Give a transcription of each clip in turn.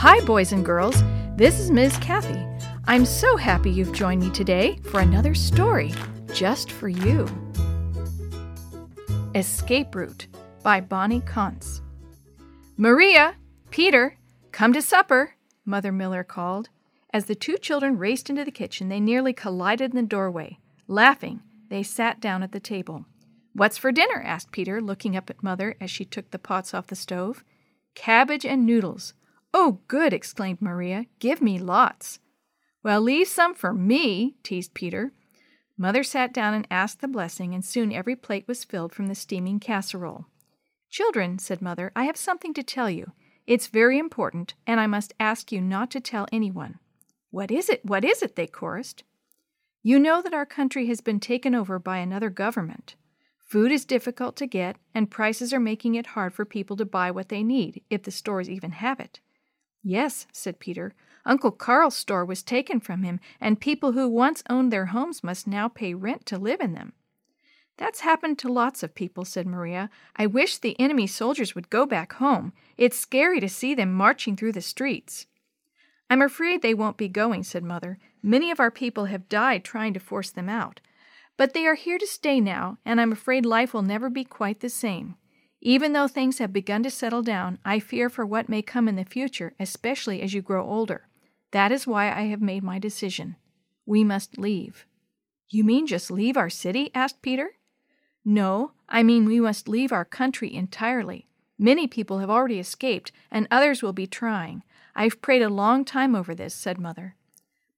Hi, boys and girls. This is Ms. Kathy. I'm so happy you've joined me today for another story just for you. Escape Route by Bonnie Kantz. Maria, Peter, come to supper, Mother Miller called. As the two children raced into the kitchen, they nearly collided in the doorway. Laughing, they sat down at the table. What's for dinner? asked Peter, looking up at Mother as she took the pots off the stove. Cabbage and noodles. Oh, good! exclaimed Maria. Give me lots. Well, leave some for me, teased Peter. Mother sat down and asked the blessing, and soon every plate was filled from the steaming casserole. Children, said Mother, I have something to tell you. It's very important, and I must ask you not to tell anyone. What is it? What is it? they chorused. You know that our country has been taken over by another government. Food is difficult to get, and prices are making it hard for people to buy what they need, if the stores even have it. Yes, said Peter. Uncle Carl's store was taken from him, and people who once owned their homes must now pay rent to live in them. That's happened to lots of people, said Maria. I wish the enemy soldiers would go back home. It's scary to see them marching through the streets. I'm afraid they won't be going, said Mother. Many of our people have died trying to force them out. But they are here to stay now, and I'm afraid life will never be quite the same. Even though things have begun to settle down, I fear for what may come in the future, especially as you grow older. That is why I have made my decision. We must leave. You mean just leave our city? asked Peter. No, I mean we must leave our country entirely. Many people have already escaped, and others will be trying. I've prayed a long time over this, said Mother.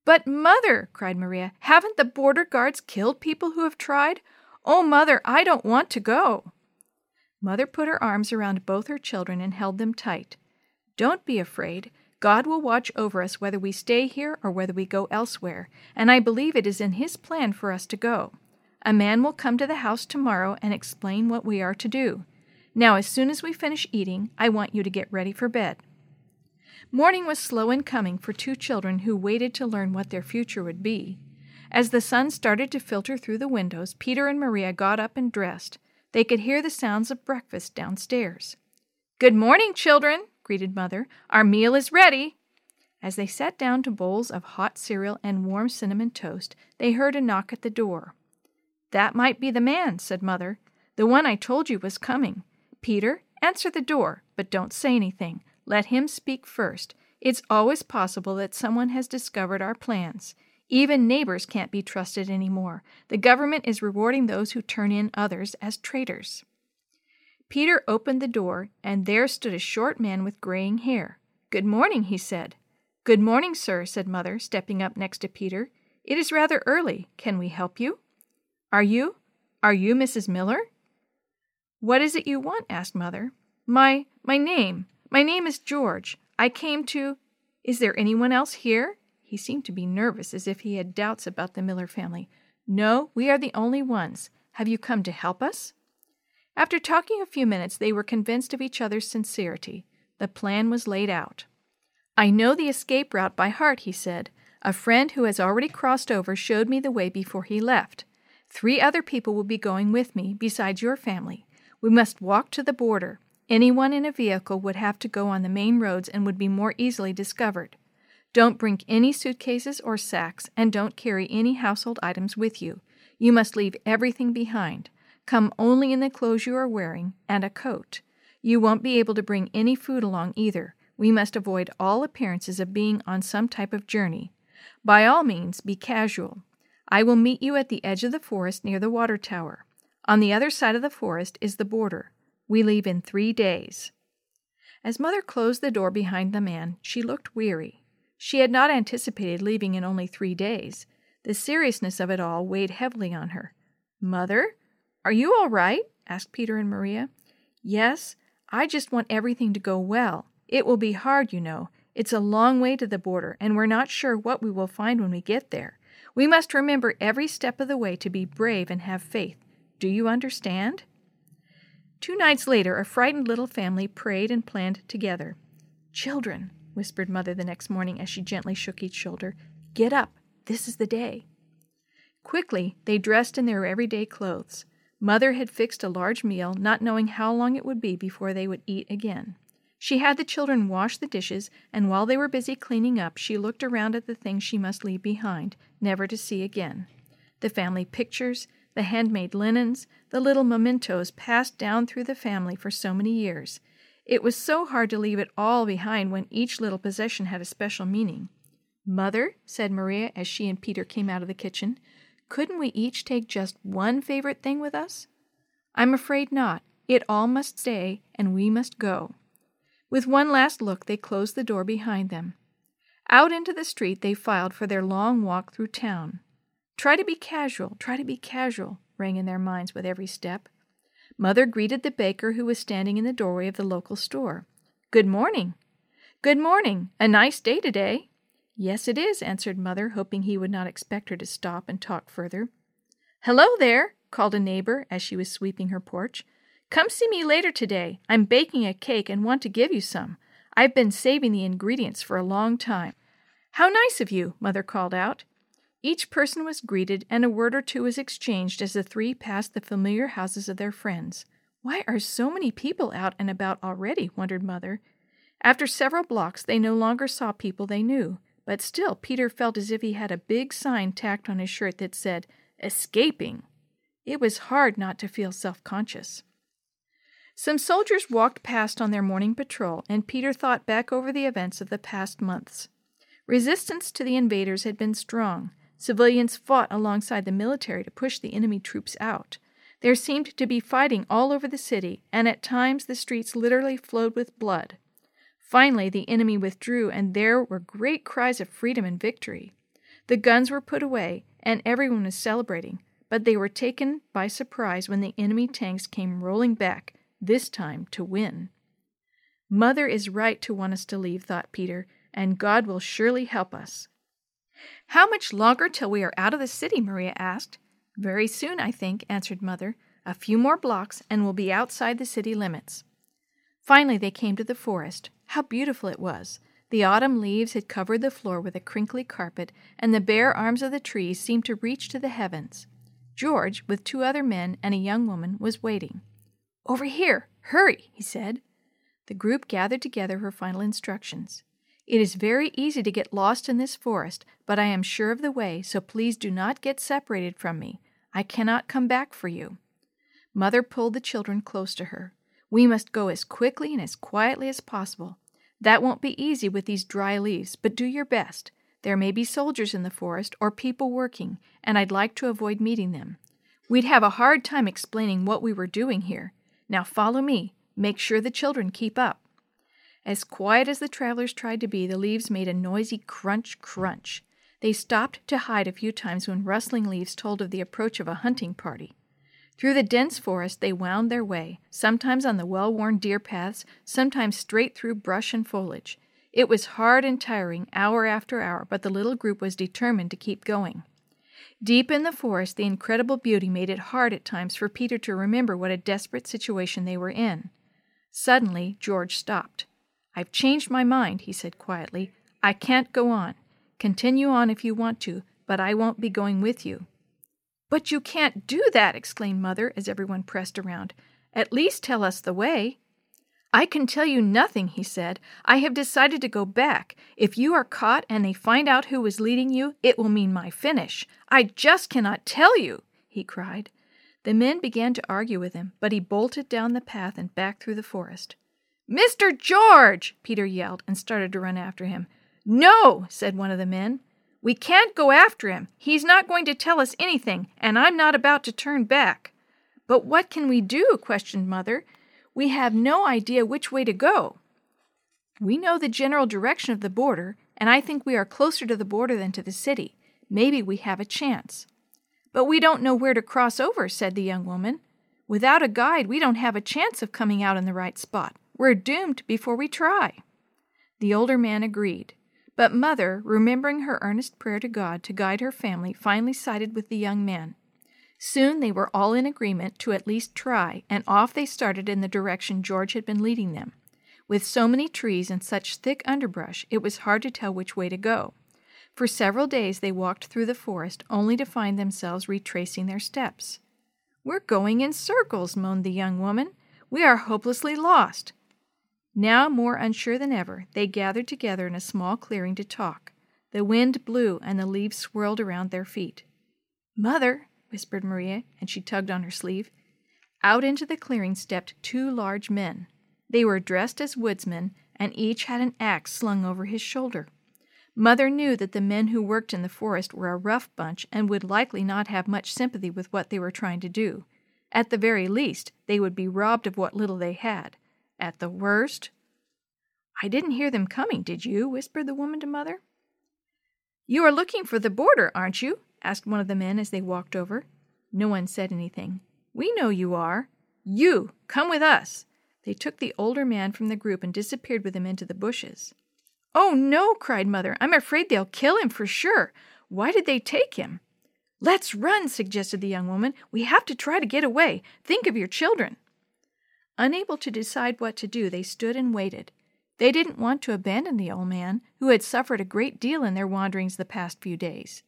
But, Mother, cried Maria, haven't the border guards killed people who have tried? Oh, Mother, I don't want to go. Mother put her arms around both her children and held them tight. Don't be afraid. God will watch over us whether we stay here or whether we go elsewhere, and I believe it is in His plan for us to go. A man will come to the house tomorrow and explain what we are to do. Now, as soon as we finish eating, I want you to get ready for bed. Morning was slow in coming for two children who waited to learn what their future would be. As the sun started to filter through the windows, Peter and Maria got up and dressed. They could hear the sounds of breakfast downstairs. Good morning, children, greeted Mother. Our meal is ready. As they sat down to bowls of hot cereal and warm cinnamon toast, they heard a knock at the door. That might be the man, said Mother. The one I told you was coming. Peter, answer the door, but don't say anything. Let him speak first. It's always possible that someone has discovered our plans. Even neighbors can't be trusted anymore. The government is rewarding those who turn in others as traitors. Peter opened the door, and there stood a short man with graying hair. Good morning, he said. Good morning, sir, said Mother, stepping up next to Peter. It is rather early. Can we help you? Are you? Are you Mrs. Miller? What is it you want? asked Mother. My my name. My name is George. I came to Is there anyone else here? He seemed to be nervous, as if he had doubts about the Miller family. No, we are the only ones. Have you come to help us? After talking a few minutes, they were convinced of each other's sincerity. The plan was laid out. I know the escape route by heart, he said. A friend who has already crossed over showed me the way before he left. Three other people will be going with me, besides your family. We must walk to the border. Anyone in a vehicle would have to go on the main roads and would be more easily discovered. Don't bring any suitcases or sacks, and don't carry any household items with you. You must leave everything behind. Come only in the clothes you are wearing and a coat. You won't be able to bring any food along either. We must avoid all appearances of being on some type of journey. By all means, be casual. I will meet you at the edge of the forest near the water tower. On the other side of the forest is the border. We leave in three days. As Mother closed the door behind the man, she looked weary. She had not anticipated leaving in only three days. The seriousness of it all weighed heavily on her. Mother, are you all right? asked Peter and Maria. Yes, I just want everything to go well. It will be hard, you know. It's a long way to the border, and we're not sure what we will find when we get there. We must remember every step of the way to be brave and have faith. Do you understand? Two nights later, a frightened little family prayed and planned together. Children, whispered Mother the next morning as she gently shook each shoulder. Get up. This is the day. Quickly, they dressed in their everyday clothes. Mother had fixed a large meal, not knowing how long it would be before they would eat again. She had the children wash the dishes, and while they were busy cleaning up, she looked around at the things she must leave behind, never to see again the family pictures, the handmade linens, the little mementos passed down through the family for so many years. It was so hard to leave it all behind when each little possession had a special meaning. Mother, said Maria as she and Peter came out of the kitchen, couldn't we each take just one favorite thing with us? I'm afraid not. It all must stay, and we must go. With one last look, they closed the door behind them. Out into the street they filed for their long walk through town. Try to be casual, try to be casual, rang in their minds with every step. Mother greeted the baker who was standing in the doorway of the local store. Good morning. Good morning. A nice day today. Yes, it is, answered Mother, hoping he would not expect her to stop and talk further. Hello there, called a neighbor as she was sweeping her porch. Come see me later today. I'm baking a cake and want to give you some. I've been saving the ingredients for a long time. How nice of you, Mother called out. Each person was greeted, and a word or two was exchanged as the three passed the familiar houses of their friends. Why are so many people out and about already? wondered Mother. After several blocks, they no longer saw people they knew, but still Peter felt as if he had a big sign tacked on his shirt that said, Escaping. It was hard not to feel self conscious. Some soldiers walked past on their morning patrol, and Peter thought back over the events of the past months. Resistance to the invaders had been strong, Civilians fought alongside the military to push the enemy troops out. There seemed to be fighting all over the city, and at times the streets literally flowed with blood. Finally, the enemy withdrew, and there were great cries of freedom and victory. The guns were put away, and everyone was celebrating, but they were taken by surprise when the enemy tanks came rolling back, this time to win. Mother is right to want us to leave, thought Peter, and God will surely help us. How much longer till we are out of the city? Maria asked. Very soon, I think, answered Mother. A few more blocks, and we'll be outside the city limits. Finally, they came to the forest. How beautiful it was! The autumn leaves had covered the floor with a crinkly carpet, and the bare arms of the trees seemed to reach to the heavens. George, with two other men and a young woman, was waiting. Over here! Hurry! he said. The group gathered together for final instructions. It is very easy to get lost in this forest, but I am sure of the way, so please do not get separated from me. I cannot come back for you. Mother pulled the children close to her. We must go as quickly and as quietly as possible. That won't be easy with these dry leaves, but do your best. There may be soldiers in the forest or people working, and I'd like to avoid meeting them. We'd have a hard time explaining what we were doing here. Now follow me. Make sure the children keep up. As quiet as the travelers tried to be, the leaves made a noisy crunch crunch. They stopped to hide a few times when rustling leaves told of the approach of a hunting party. Through the dense forest they wound their way, sometimes on the well worn deer paths, sometimes straight through brush and foliage. It was hard and tiring, hour after hour, but the little group was determined to keep going. Deep in the forest, the incredible beauty made it hard at times for Peter to remember what a desperate situation they were in. Suddenly, George stopped. I've changed my mind, he said quietly. I can't go on. Continue on if you want to, but I won't be going with you. But you can't do that, exclaimed Mother as everyone pressed around. At least tell us the way. I can tell you nothing, he said. I have decided to go back. If you are caught and they find out who was leading you, it will mean my finish. I just cannot tell you, he cried. The men began to argue with him, but he bolted down the path and back through the forest. Mr. George! Peter yelled and started to run after him. No, said one of the men. We can't go after him. He's not going to tell us anything, and I'm not about to turn back. But what can we do? questioned Mother. We have no idea which way to go. We know the general direction of the border, and I think we are closer to the border than to the city. Maybe we have a chance. But we don't know where to cross over, said the young woman. Without a guide, we don't have a chance of coming out in the right spot. We're doomed before we try. The older man agreed. But Mother, remembering her earnest prayer to God to guide her family, finally sided with the young man. Soon they were all in agreement to at least try, and off they started in the direction George had been leading them. With so many trees and such thick underbrush, it was hard to tell which way to go. For several days they walked through the forest, only to find themselves retracing their steps. We're going in circles, moaned the young woman. We are hopelessly lost. Now, more unsure than ever, they gathered together in a small clearing to talk. The wind blew and the leaves swirled around their feet. Mother, whispered Maria, and she tugged on her sleeve. Out into the clearing stepped two large men. They were dressed as woodsmen, and each had an axe slung over his shoulder. Mother knew that the men who worked in the forest were a rough bunch and would likely not have much sympathy with what they were trying to do. At the very least, they would be robbed of what little they had. At the worst, I didn't hear them coming, did you? whispered the woman to Mother. You are looking for the border, aren't you? asked one of the men as they walked over. No one said anything. We know you are. You, come with us. They took the older man from the group and disappeared with him into the bushes. Oh, no, cried Mother. I'm afraid they'll kill him for sure. Why did they take him? Let's run, suggested the young woman. We have to try to get away. Think of your children. Unable to decide what to do, they stood and waited. They didn't want to abandon the old man, who had suffered a great deal in their wanderings the past few days.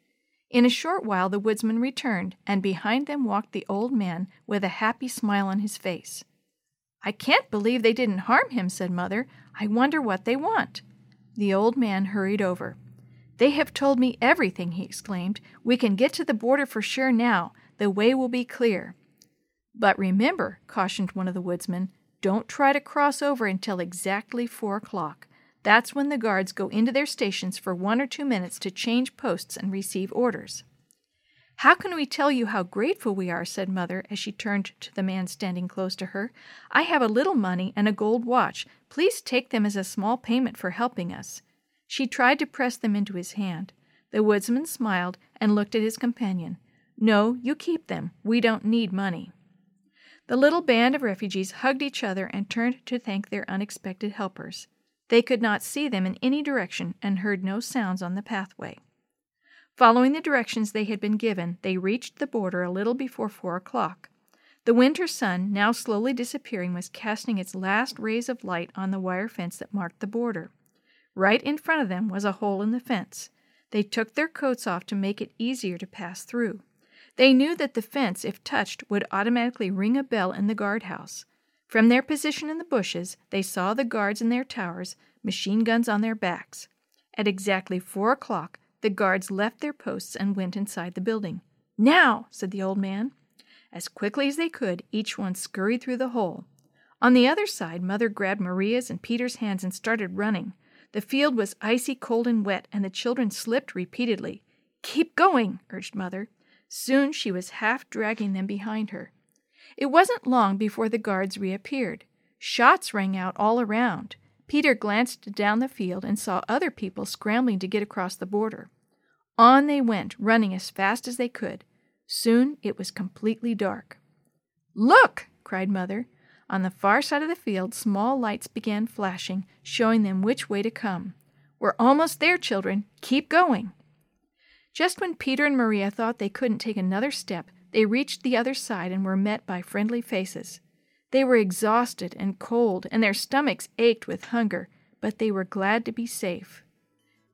In a short while, the woodsman returned, and behind them walked the old man with a happy smile on his face. I can't believe they didn't harm him, said Mother. I wonder what they want. The old man hurried over. They have told me everything, he exclaimed. We can get to the border for sure now. The way will be clear. But remember, cautioned one of the woodsmen, don't try to cross over until exactly four o'clock. That's when the guards go into their stations for one or two minutes to change posts and receive orders. How can we tell you how grateful we are? said Mother as she turned to the man standing close to her. I have a little money and a gold watch. Please take them as a small payment for helping us. She tried to press them into his hand. The woodsman smiled and looked at his companion. No, you keep them. We don't need money. The little band of refugees hugged each other and turned to thank their unexpected helpers. They could not see them in any direction and heard no sounds on the pathway. Following the directions they had been given, they reached the border a little before four o'clock. The winter sun, now slowly disappearing, was casting its last rays of light on the wire fence that marked the border. Right in front of them was a hole in the fence. They took their coats off to make it easier to pass through. They knew that the fence, if touched, would automatically ring a bell in the guardhouse. From their position in the bushes, they saw the guards in their towers, machine guns on their backs. At exactly four o'clock, the guards left their posts and went inside the building. Now, said the old man. As quickly as they could, each one scurried through the hole. On the other side, Mother grabbed Maria's and Peter's hands and started running. The field was icy cold and wet, and the children slipped repeatedly. Keep going, urged Mother. Soon she was half dragging them behind her. It wasn't long before the guards reappeared. Shots rang out all around. Peter glanced down the field and saw other people scrambling to get across the border. On they went, running as fast as they could. Soon it was completely dark. Look! cried Mother. On the far side of the field, small lights began flashing, showing them which way to come. We're almost there, children. Keep going. Just when Peter and Maria thought they couldn't take another step, they reached the other side and were met by friendly faces. They were exhausted and cold, and their stomachs ached with hunger, but they were glad to be safe.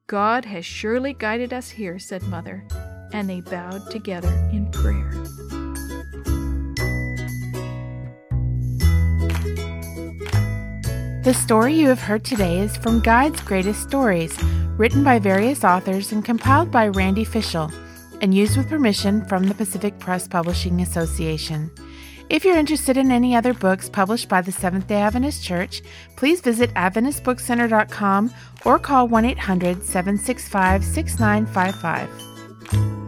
God has surely guided us here, said Mother, and they bowed together in prayer. The story you have heard today is from God's Greatest Stories, written by various authors and compiled by Randy Fishell, and used with permission from the Pacific Press Publishing Association. If you're interested in any other books published by the Seventh day Adventist Church, please visit AdventistBookCenter.com or call 1 800 765 6955.